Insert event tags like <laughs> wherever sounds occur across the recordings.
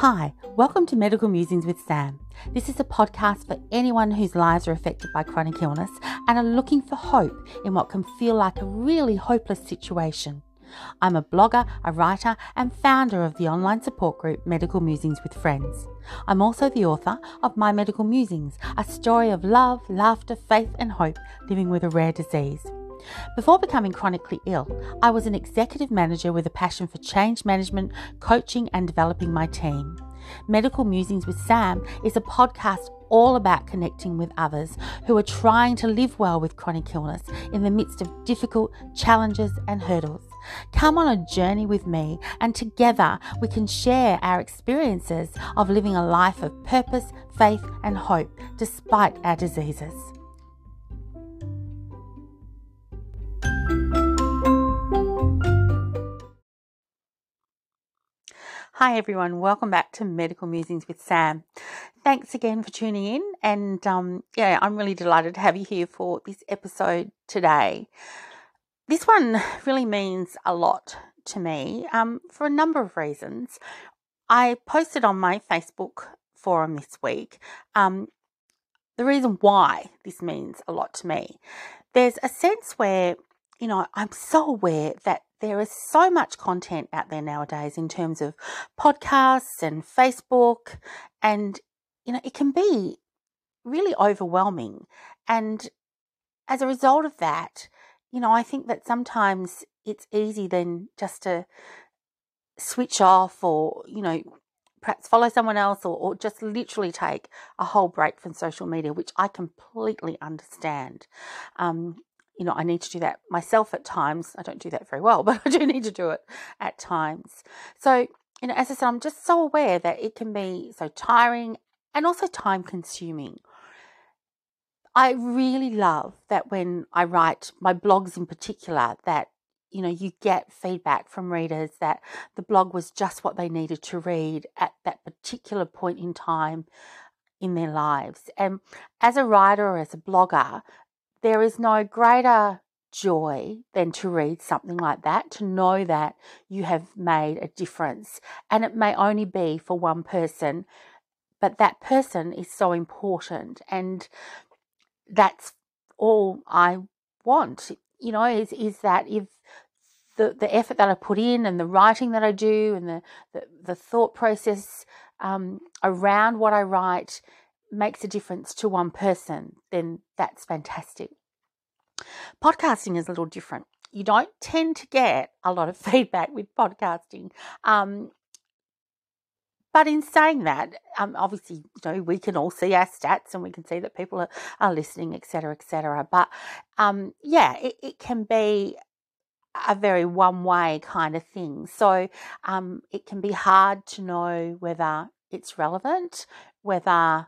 Hi, welcome to Medical Musings with Sam. This is a podcast for anyone whose lives are affected by chronic illness and are looking for hope in what can feel like a really hopeless situation. I'm a blogger, a writer, and founder of the online support group Medical Musings with Friends. I'm also the author of My Medical Musings, a story of love, laughter, faith, and hope living with a rare disease. Before becoming chronically ill, I was an executive manager with a passion for change management, coaching, and developing my team. Medical Musings with Sam is a podcast all about connecting with others who are trying to live well with chronic illness in the midst of difficult challenges and hurdles. Come on a journey with me, and together we can share our experiences of living a life of purpose, faith, and hope despite our diseases. Hi, everyone. Welcome back to Medical Musings with Sam. Thanks again for tuning in. And um, yeah, I'm really delighted to have you here for this episode today. This one really means a lot to me um, for a number of reasons. I posted on my Facebook forum this week um, the reason why this means a lot to me. There's a sense where, you know, I'm so aware that there is so much content out there nowadays in terms of podcasts and Facebook, and you know, it can be really overwhelming. And as a result of that, you know, I think that sometimes it's easy then just to switch off or, you know, perhaps follow someone else or, or just literally take a whole break from social media, which I completely understand. Um, you know, I need to do that myself at times. I don't do that very well, <laughs> but I do need to do it at times. So, you know, as I said, I'm just so aware that it can be so tiring and also time consuming. I really love that when I write my blogs in particular, that you know you get feedback from readers that the blog was just what they needed to read at that particular point in time in their lives. And as a writer or as a blogger, there is no greater joy than to read something like that, to know that you have made a difference. And it may only be for one person, but that person is so important. And that's all I want, you know, is, is that if the, the effort that I put in and the writing that I do and the, the, the thought process um, around what I write makes a difference to one person, then that's fantastic. Podcasting is a little different. You don't tend to get a lot of <laughs> feedback with podcasting. Um, but in saying that, um, obviously, you know, we can all see our stats and we can see that people are, are listening, etc., etc. But um, yeah, it, it, can be a very one way kind of thing. So um, it can be hard to know whether it's relevant, whether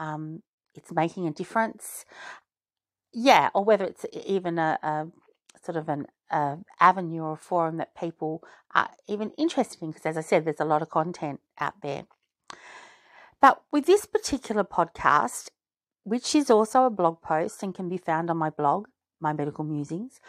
um, it's making a difference. Yeah, or whether it's even a, a sort of an avenue or forum that people are even interested in, because as I said, there's a lot of content out there. But with this particular podcast, which is also a blog post and can be found on my blog, My Medical Musings,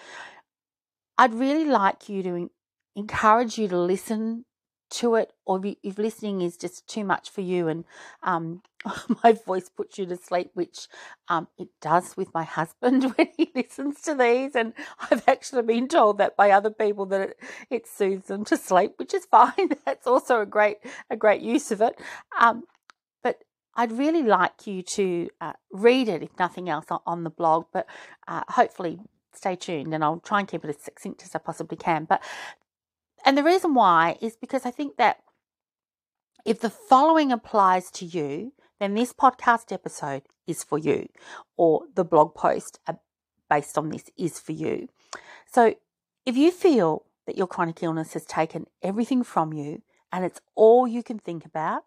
I'd really like you to encourage you to listen to it, or if listening is just too much for you and um, <laughs> my voice puts you to sleep, which um, it does with my husband <laughs> when he listens to these. And I've actually been told that by other people that it, it soothes them to sleep, which is <laughs> fine. That's also a great a great use of it. Um, but I'd really like you to uh, read it, if nothing else, on the blog. But uh, hopefully stay tuned and I'll try and keep it as succinct as I possibly can. But and the reason why is because I think that if the following applies to you, then this podcast episode is for you, or the blog post uh, based on this is for you. So if you feel that your chronic illness has taken everything from you and it's all you can think about,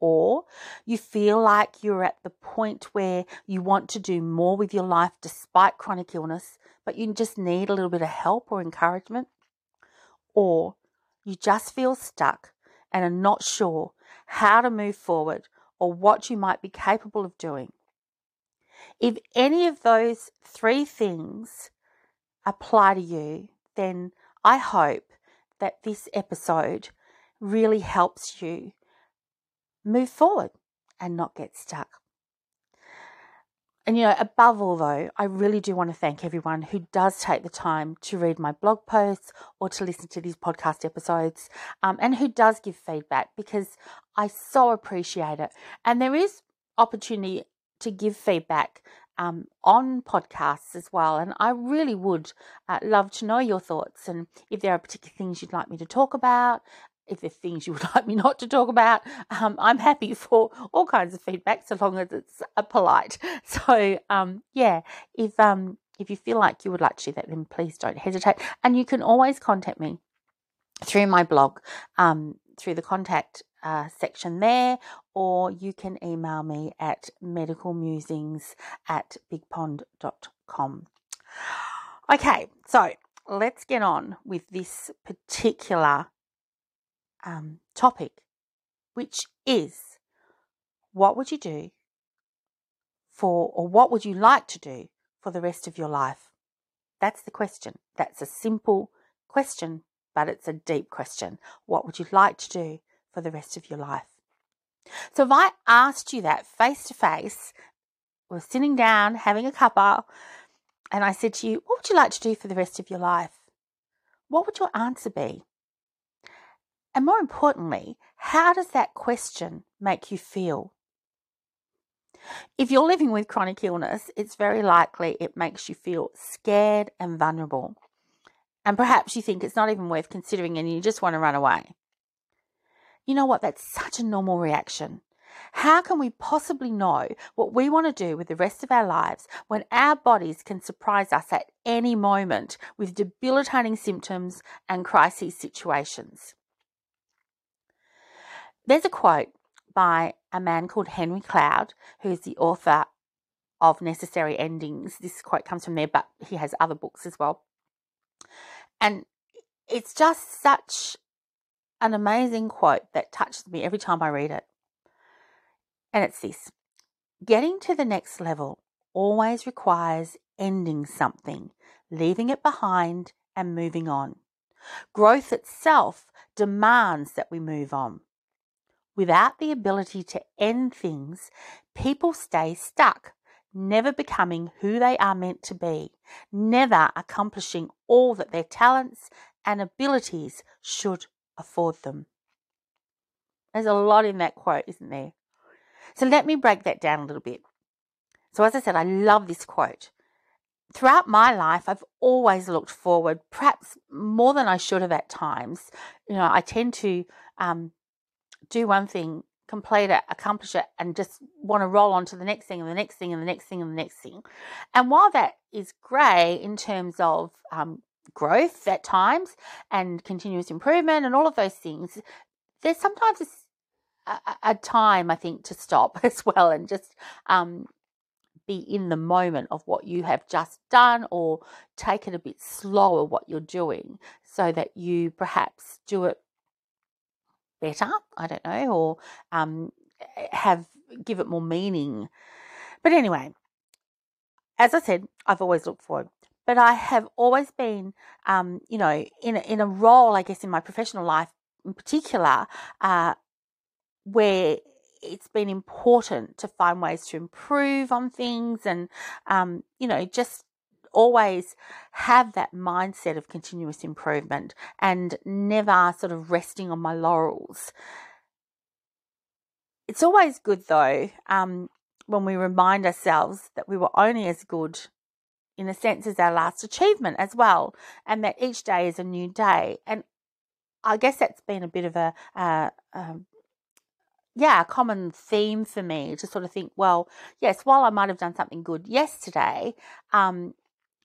or you feel like you're at the point where you want to do more with your life despite chronic illness, but you just need a little bit of help or encouragement, or you just feel stuck and are not sure how to move forward or what you might be capable of doing. If any of those three things apply to you, then I hope that this episode really helps you move forward and not get stuck. And you know, above all, though, I really do want to thank everyone who does take the time to read my blog posts or to listen to these podcast episodes um, and who does give feedback because I so appreciate it. And there is opportunity to give feedback um, on podcasts as well. And I really would uh, love to know your thoughts and if there are particular things you'd like me to talk about, if there's things you would <laughs> like me not to talk about, um, I'm happy for all kinds of feedback so long as it's uh, polite. <laughs> So um, yeah, if um, if you feel like you would like to do that, then please don't hesitate. And you can always contact me through my blog, um, through the contact uh, section there, or you can email me at medicalmusings at bigpond.com. Okay, so let's get on with this particular um, topic, which is what would you do for, or what would you like to do for the rest of your life? That's the question. That's a simple question, but it's a deep question. What would you like to do for the rest of your life? So if I asked you that face to face, we're sitting down having a cuppa, and I said to you, What would you like to do for the rest of your life? What would your answer be? And more importantly, how does that question make you feel? If you're living with chronic illness, it's very likely it makes you feel scared and vulnerable. And perhaps you think it's not even worth considering and you just want to run away. You know what? That's such a normal reaction. How can we possibly know what we want to do with the rest of our lives when our bodies can surprise us at any moment with debilitating symptoms and crisis situations? There's a quote by a man called Henry Cloud, who's the author of Necessary Endings. This quote comes from there, but he has other books as well. And it's just such an amazing quote that touches me every time I read it. And it's this Getting to the next level always requires ending something, leaving it behind, and moving on. Growth itself demands that we move on. Without the ability to end things, people stay stuck, never becoming who they are meant to be, never accomplishing all that their talents and abilities should afford them. There's a lot in that quote, isn't there? So let me break that down a little bit. So, as I said, I love this quote. Throughout my life, I've always looked forward, perhaps more than I should have at times. You know, I tend to um, do one thing, complete it, accomplish it, and just want to roll on to the next thing and the next thing and the next thing and the next thing. And while that is great in terms of um, growth at times and continuous improvement and all of those things, there's sometimes a, a time, I think, to stop <laughs> as well and just um, be in the moment of what you have just done or take it a bit slower what you're doing so that you perhaps do it better. I don't know, or um, have give it more meaning. But anyway, as I said, I've always looked forward. But I have always been, um, you know, in a, in a role, I guess, in my professional life, in particular, uh, where it's been important to find ways to improve on things and, um, you know, just always have that mindset of continuous improvement and never sort of resting on my laurels. It's always good though um, when we remind ourselves that we were only as good in a sense as our last achievement as well, and that each day is a new day. And I guess that's been a bit of a, uh, um, yeah, a common theme for me to sort of think, well, yes, while I might have done something good yesterday, um,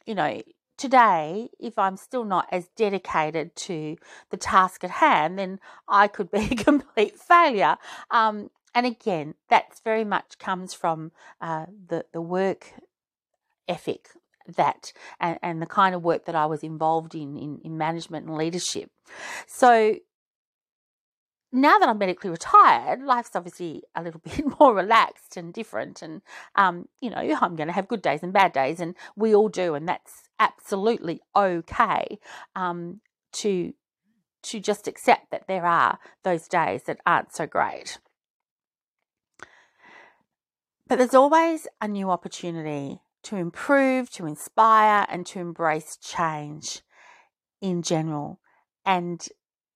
you know, today, if I'm still not as dedicated to the task at hand, then I could be <laughs> a complete failure. Um, and again, that's very much comes from uh, the the work ethic that and, and the kind of work that I was involved in, in in management and leadership. So now that I'm medically retired, life's obviously a little <laughs> bit more relaxed and different. And, um, you know, I'm going to have good days and bad days, and we all do. And that's absolutely okay um, to, to just accept that there are those days that aren't so great. But there's always a new opportunity to improve, to inspire, and to embrace change in general. And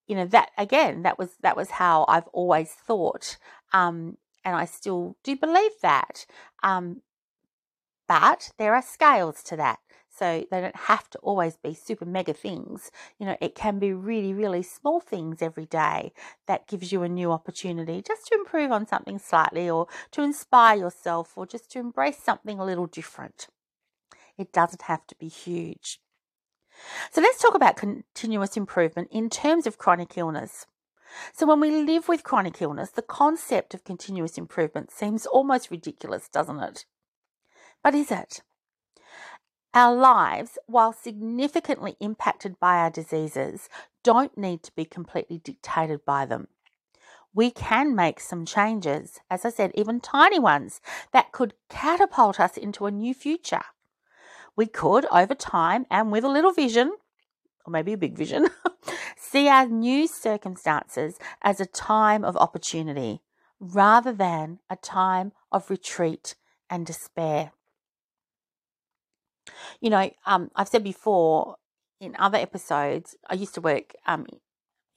you know that again, that was that was how I've always thought, um, and I still do believe that. Um, but there are scales to that. So they don't have to always be super mega things. You know, it can be really, really small things every day that gives you a new opportunity just to improve on something slightly or to inspire yourself or just to embrace something a little different. It doesn't have to be huge. So let's talk about continuous improvement in terms of chronic illness. So, when we live with chronic illness, the concept of continuous improvement seems almost ridiculous, doesn't it? But is it? Our lives, while significantly impacted by our diseases, don't need to be completely dictated by them. We can make some changes, as I said, even tiny ones, that could catapult us into a new future. We could, over time and with a little vision, or maybe a big vision, <laughs> see our new circumstances as a time of opportunity rather than a time of retreat and despair. You know, um, I've said before in other episodes, I used to work um,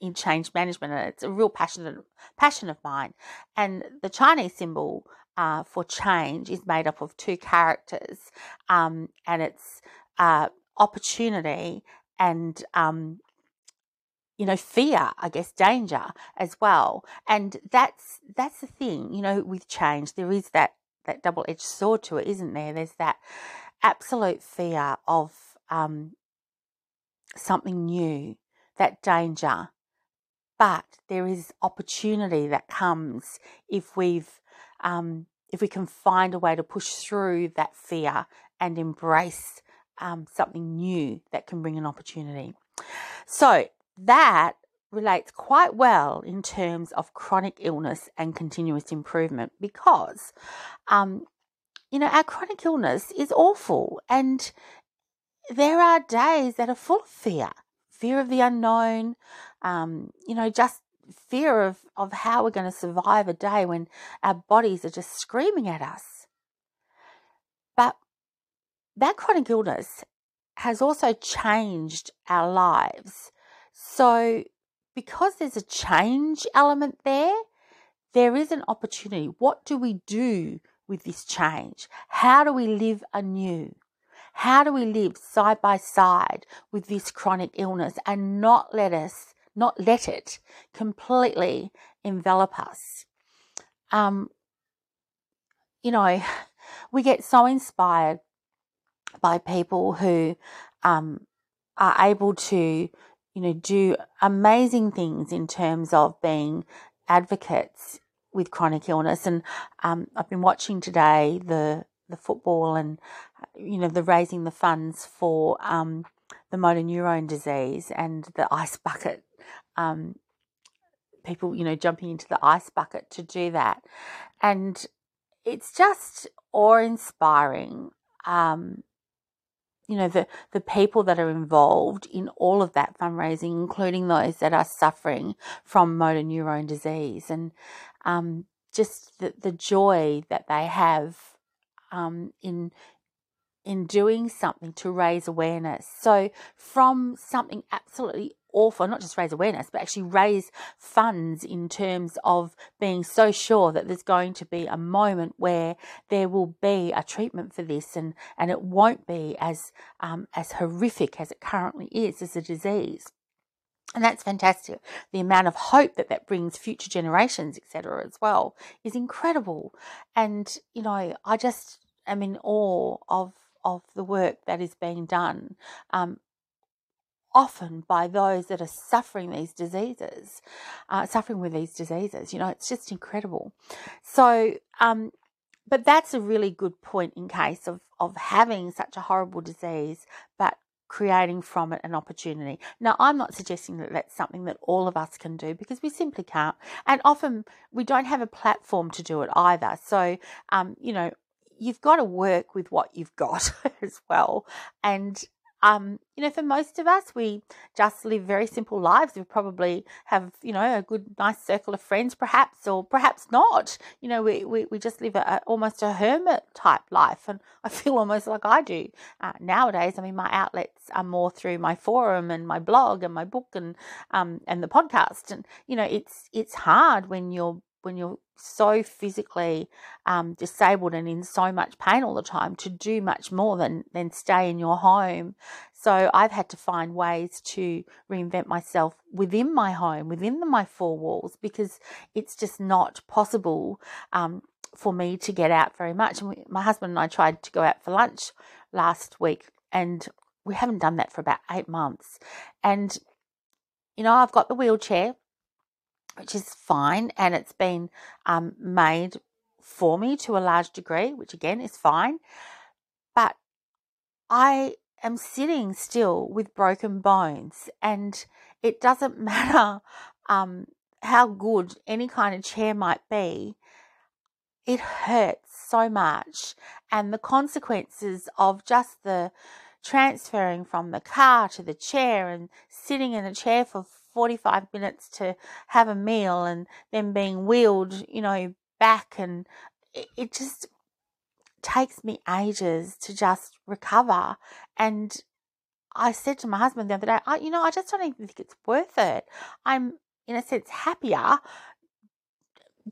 in change management, and it's a real passion passion of mine. And the Chinese symbol uh, for change is made up of two characters, um, and it's uh, opportunity and um, you know fear i guess danger as well and that's that's the thing you know with change there is that that double-edged sword to it isn't there there's that absolute fear of um, something new, that danger. But there is opportunity that comes if we've um, if we can find a way to push through that fear and embrace um, something new that can bring an opportunity. So that relates quite well in terms of chronic illness and continuous improvement because um, you know, our chronic illness is awful. And there are days that are full of fear fear of the unknown, um, you know, just fear of, of how we're going to survive a day when our bodies are just screaming at us. But that chronic illness has also changed our lives. So, because there's a change element there, there is an opportunity. What do we do with this change? How do we live anew? How do we live side by side with this chronic illness and not let us, not let it completely envelop us? Um, you know, we get so inspired by people who um, are able to, you know, do amazing things in terms of being advocates with chronic illness. And um, I've been watching today the the football and you know the raising the funds for um, the motor neurone disease and the ice bucket. Um, people, you know, jumping into the ice bucket to do that, and it's just awe-inspiring. Um, you know the the people that are involved in all of that fundraising, including those that are suffering from motor neurone disease, and um, just the, the joy that they have um, in in doing something to raise awareness. So from something absolutely awful, not just raise awareness, but actually raise funds in terms of being so sure that there's going to be a moment where there will be a treatment for this and, and it won't be as um, as horrific as it currently is as a disease. And that's fantastic. The amount of hope that that brings future generations, etc., as well, is incredible. And you know, I just am in awe of of the work that is being done. Um, often by those that are suffering these diseases, uh, suffering with these diseases. You know, it's just incredible. So, um, but that's a really good point in case of of having such a horrible disease, but creating from it an opportunity. Now, I'm not suggesting that that's something that all of us can do because we simply can't. And often we don't have a platform to do it either. So, um, you know, you've got to work with what you've got <laughs> as well. And um, you know, for most of us, we just live very simple lives. We probably have, you know, a good, nice circle of friends, perhaps, or perhaps not. You know, we, we, we just live a, a almost a hermit type life. And <laughs> I feel almost like I do uh, nowadays. I mean, my outlets are more through my forum and my blog and my book and, um, and the podcast. And, you know, it's, it's hard when you're when you're so physically um, disabled and in so much pain all the time to do much more than than stay in your home. So I've had to find ways to reinvent myself within my home, within the, my four walls, because it's just not possible um, for me to get out very much. And we, my husband and I tried to go out for lunch last week, and we haven't done that for about eight months. And you know, I've got the wheelchair which is fine, and it's been um, made for me to a large degree, which again is fine. But I am sitting still with broken bones, and it doesn't <laughs> matter um, how good any kind of chair might be, it hurts so much. And the consequences of just the transferring from the car to the chair and sitting in a chair for 45 minutes to have a meal and then being wheeled, you know, back. And it, it just takes me ages to just recover. And I said to my husband the other day, I, you know, I just don't even think it's worth it. I'm, in a sense, happier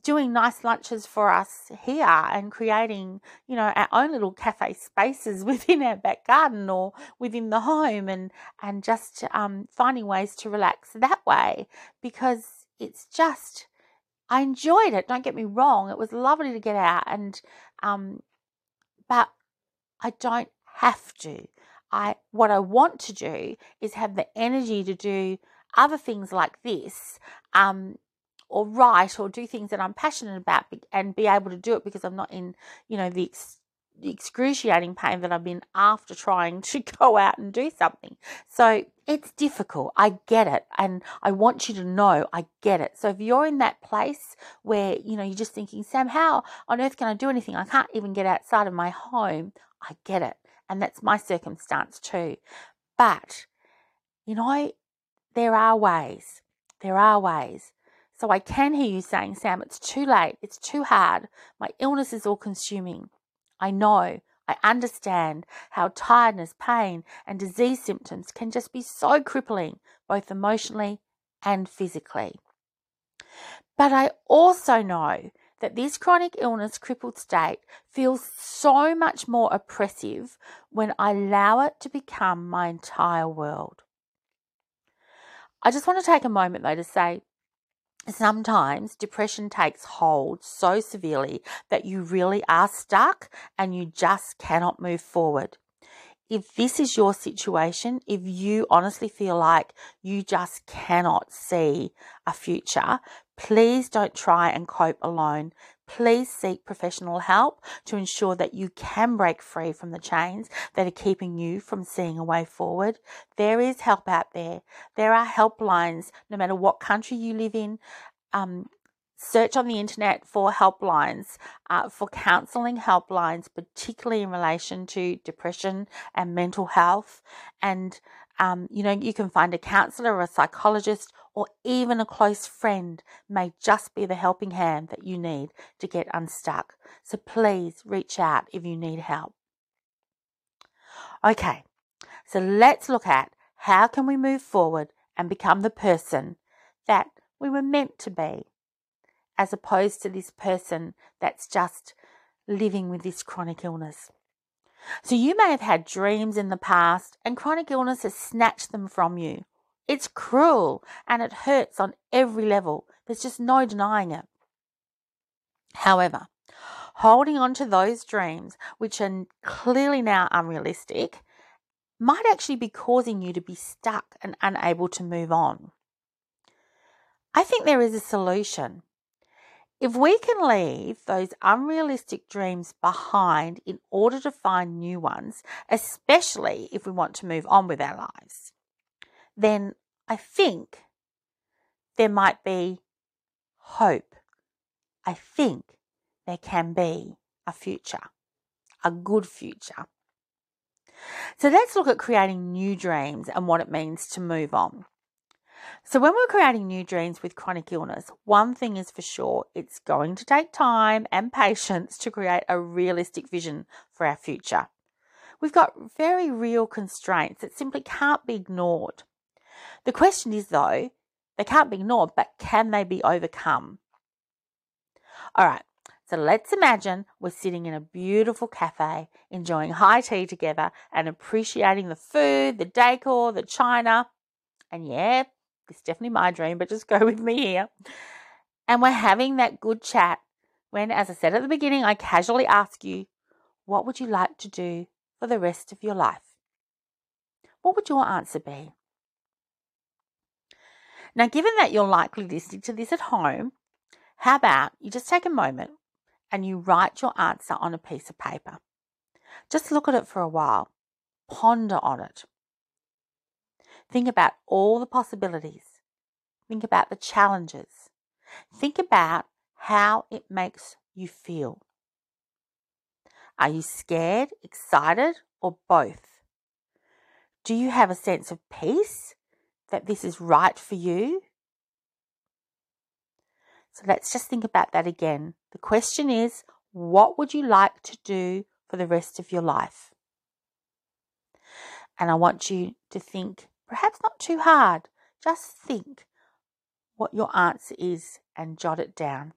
doing nice lunches for us here and creating, you know, our own little cafe spaces <laughs> within our back garden or within the home and and just um, finding ways to relax that way because it's just I enjoyed it. Don't get me wrong; it was lovely to get out and um, but I don't have to. I what I want to do is have the energy to do other things like this um, or write or do things that I'm passionate about and be able to do it because I'm not in, you know, the, ex- the excruciating pain that I've been after trying to <laughs> go out and do something. So it's difficult. I get it. And I want you to know I get it. So if you're in that place where, you know, you're just thinking, Sam, how on earth can I do anything? I can't even get outside of my home. I get it. And that's my circumstance too. But, you know, there are ways. There are ways. So I can hear you saying, Sam, it's too late. It's too hard. My illness is all consuming. I know. I understand how tiredness, pain, and disease symptoms can just be so crippling, both emotionally and physically. But I also know that this chronic illness crippled state feels so much more oppressive when I allow it to become my entire world. I just want to take a moment though to say sometimes depression takes hold so severely that you really are stuck and you just cannot move forward. If this is your situation, if you honestly feel like you just cannot see a future, please don't try and cope alone. Please seek professional help to ensure that you can break free from the chains that are keeping you from seeing a way forward. There is help out there. There are helplines, no matter what country you live in. Um, search on the internet for helplines, uh, for counseling helplines, particularly in relation to depression and mental health. And, um, you know, you can find a counselor or a psychologist or even a close friend may just be the helping hand that you need to get unstuck. So please reach out if you need help. Okay, so let's look at how can we move forward and become the person that we were meant to be, as opposed to this person that's just living with this chronic illness. So you may have had dreams in the past and chronic illness has snatched them from you. It's cruel and it hurts on every level. There's just no denying it. However, holding on to those dreams, which are clearly now unrealistic, might actually be causing you to be stuck and unable to move on. I think there is a solution. If we can leave those unrealistic dreams behind in order to find new ones, especially if we want to move on with our lives, then I think there might be hope. I think there can be a future, a good future. So let's look at creating new dreams and what it means to move on. So, when we're creating new dreams with chronic illness, one thing is for sure it's going to take time and patience to create a realistic vision for our future. We've got very real constraints that simply can't be ignored. The question is, though, they can't be ignored, but can they be overcome? All right, so let's imagine we're sitting in a beautiful cafe, enjoying high tea together and appreciating the food, the decor, the china. And yeah, it's definitely my dream, but just <laughs> go with me here. And we're having that good chat when, as I said at the beginning, I casually ask you, What would you like to do for the rest of your life? What would your answer be? Now, given that you're likely listening to this at home, how about you just take a moment and you write your answer on a piece of paper? Just look at it for a while, ponder on it. Think about all the possibilities. Think about the challenges. Think about how it makes you feel. Are you scared, excited, or both? Do you have a sense of peace that this is right for you? So let's just think about that again. The question is what would you like to do for the rest of your life? And I want you to think Perhaps not too hard. Just think what your answer is and jot it down.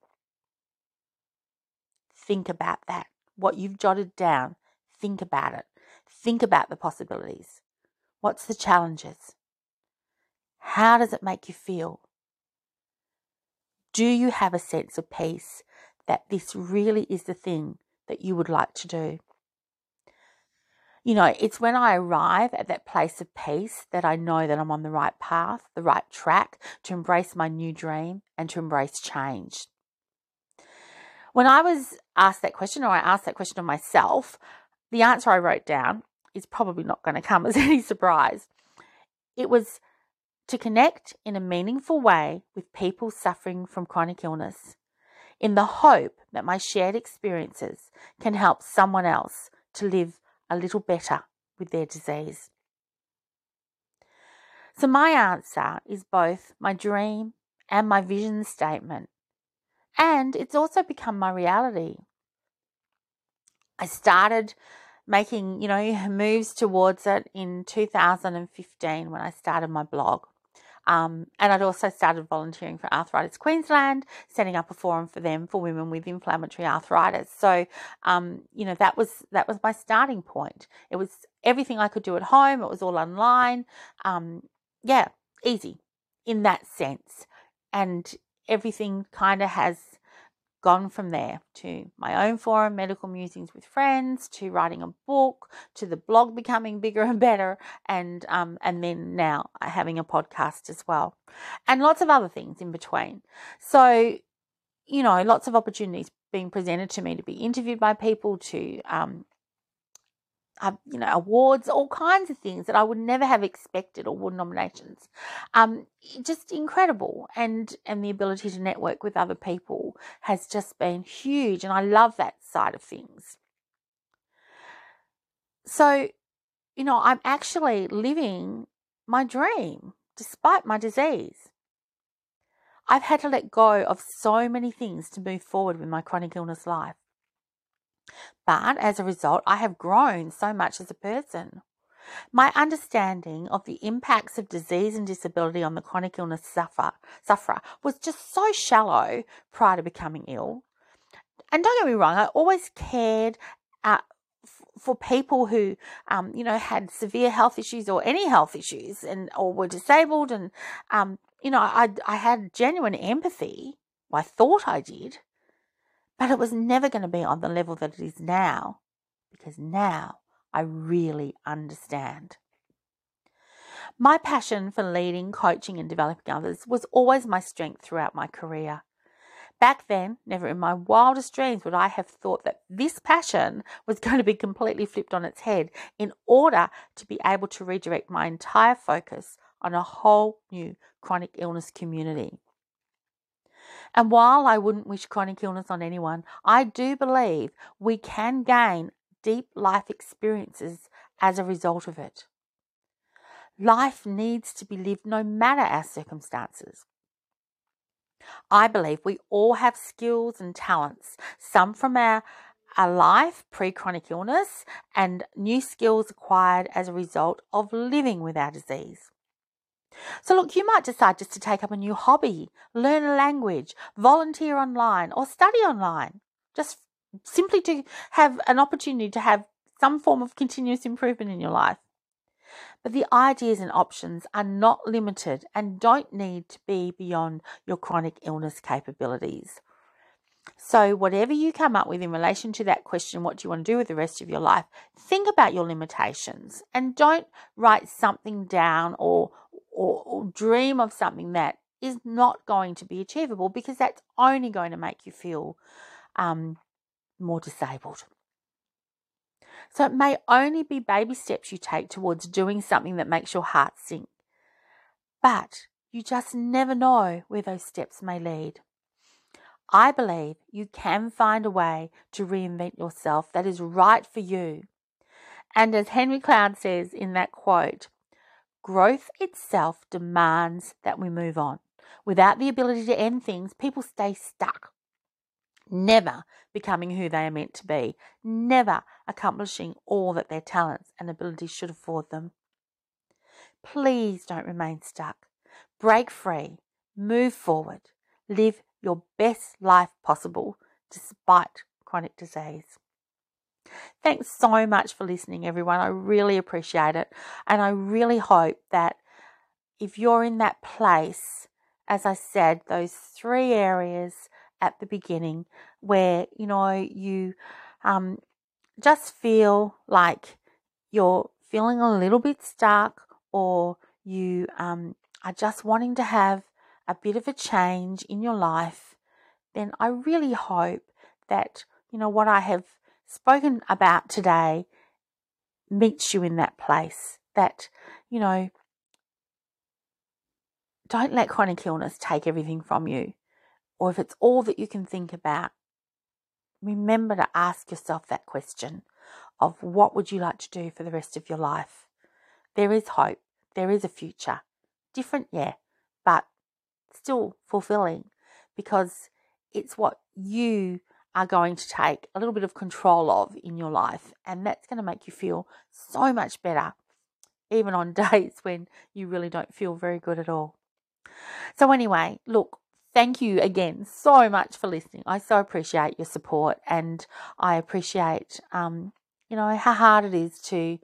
Think about that. What you've jotted down, think about it. Think about the possibilities. What's the challenges? How does it make you feel? Do you have a sense of peace that this really is the thing that you would like to do? You know, it's when I arrive at that place of peace that I know that I'm on the right path, the right track to embrace my new dream and to embrace change. When I was asked that question, or I asked that question of myself, the answer I wrote down is probably not going to come as <laughs> any surprise. It was to connect in a meaningful way with people suffering from chronic illness in the hope that my shared experiences can help someone else to live a little better with their disease. So, my answer is both my dream and my vision statement, and it's also become my reality. I started making, you know, moves towards it in 2015 when I started my blog. Um, and I'd also started volunteering for Arthritis Queensland, setting up a forum for them for women with inflammatory arthritis. So, um, you know, that was that was my starting point. It was everything I could do at home. It was all online. Um, yeah, easy in that sense, and everything kind of has gone from there to my own forum, medical musings with friends, to writing a book, to the blog becoming <laughs> bigger and better, and um, and then now having a podcast as well, and lots of other things in between. So, you know, lots of opportunities being presented to me to be interviewed by people, to um, you know, awards, all kinds of things that I would never have expected, award nominations. Um, just incredible, and and the ability to network with other people has just been huge, and I love that side of things. So, you know, I'm actually living my dream despite my disease. I've had to let go of so many things to move forward with my chronic illness life. But as a result, I have grown so much as a person. My understanding of the impacts of disease and disability on the chronic illness sufferer, sufferer was just so shallow prior to becoming ill. And don't get me wrong, I always cared uh, for people who, um, you know, had severe health issues or any health issues and or were disabled, and um, you know, I I had genuine empathy. I thought I did, but it was never going to be on the level that it is now because now I really understand. My passion for leading, coaching, and developing others was always my strength throughout my career. Back then, never in my wildest dreams would I have thought that this passion was <laughs> going to be completely flipped on its head in order to be able to redirect my entire focus on a whole new chronic illness community. And while I wouldn't wish chronic illness on anyone, I do believe we can gain deep life experiences as a result of it. Life needs to be lived no matter our circumstances. I believe we all have skills and talents, some from our, our life pre chronic illness and new skills acquired as a result of living with our disease. So, look, you might decide just to take up a new hobby, learn a language, volunteer online, or study online, just simply to have an opportunity to have some form of continuous improvement in your life. But the ideas and options are not limited and don't need to be beyond your chronic illness capabilities. So, whatever you come up with in relation to that question, what do you want to do with the rest of your life? Think about your limitations and don't write something down or, or, or dream of something that is not going to be achievable because that's only going to make you feel um, more disabled. So it may only be baby steps you take towards doing something that makes your heart sink. But you just never know where those steps may lead. I believe you can find a way to reinvent yourself that is right for you. And as Henry Cloud says in that quote, growth itself demands that we move on. Without the ability to end things, people stay stuck never becoming who they are meant to be, never accomplishing all that their talents and abilities should afford them. Please don't remain stuck. Break free, move forward, live your best life possible despite chronic disease. Thanks so much for listening, everyone. I really appreciate it. And I really hope that if you're in that place, as I said, those three areas at the beginning where you know you um, just feel like you're feeling a little bit stuck or you um, are just wanting to have a bit of a change in your life, then I really hope that you know what I have spoken about today meets you in that place. That you know, don't let chronic illness take everything from you or if it's all that you can think about, remember to ask yourself that question of what would you like to do for the rest of your life? There is hope, there is a future. Different, yeah, but still fulfilling because it's what you are going to take a little bit of control of in your life, and that's going to make you feel so much better, even on <laughs> days when you really don't feel very good at all. So, anyway, look, thank you again so much for listening. I so appreciate your support, and I appreciate, um, you know, how hard it is to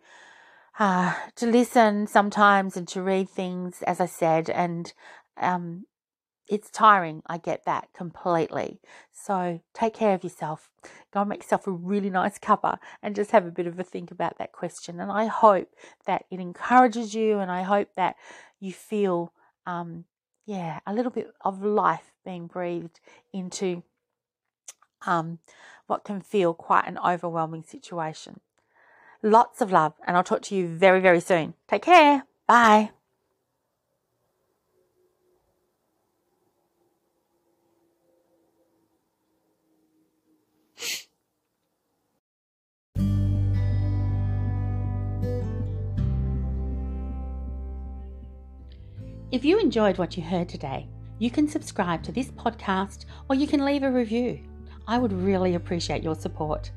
uh, to listen sometimes and to read things, as I said, and um, it's tiring. I get that completely. So take care of yourself. Go make yourself a really nice cuppa and just have a bit of a think about that question. And I hope that it encourages you, and I hope that you feel um, yeah, a little bit of life being breathed into um, what can feel quite an overwhelming situation. Lots of love, and I'll talk to you very, very soon. Take care. Bye. If you enjoyed what you heard today, you can subscribe to this podcast or you can leave a review. I would really appreciate your support.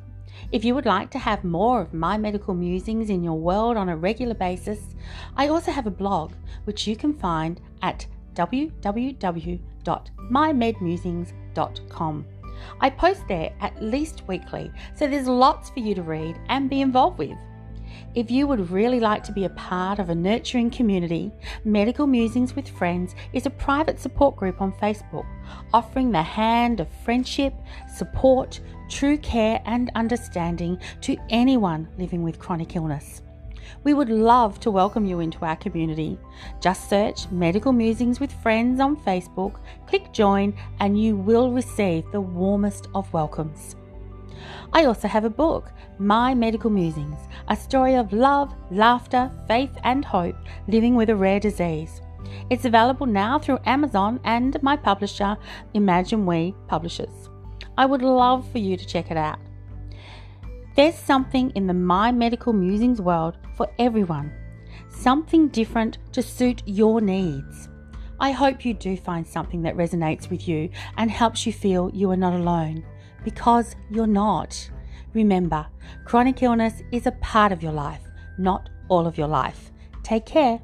If you would like to have more of my medical musings in your world on a regular basis, I also have a blog which you can find at www.mymedmusings.com. I post there at least weekly, so there's lots for you to read and be involved with. If you would really like to be a part of a nurturing community, Medical Musings with Friends is a private support group on Facebook, offering the hand of friendship, support, true care, and understanding to anyone living with chronic illness. We would love to welcome you into our community. Just search Medical Musings with Friends on Facebook, click join, and you will receive the warmest of welcomes. I also have a book, My Medical Musings, a story of love, laughter, faith, and hope living with a rare disease. It's available now through Amazon and my publisher, Imagine We Publishers. I would love for you to check it out. There's something in the My Medical Musings world for everyone, something different to suit your needs. I hope you do find something that resonates with you and helps you feel you are not alone, because you're not. Remember, chronic illness is a part of your life, not all of your life. Take care.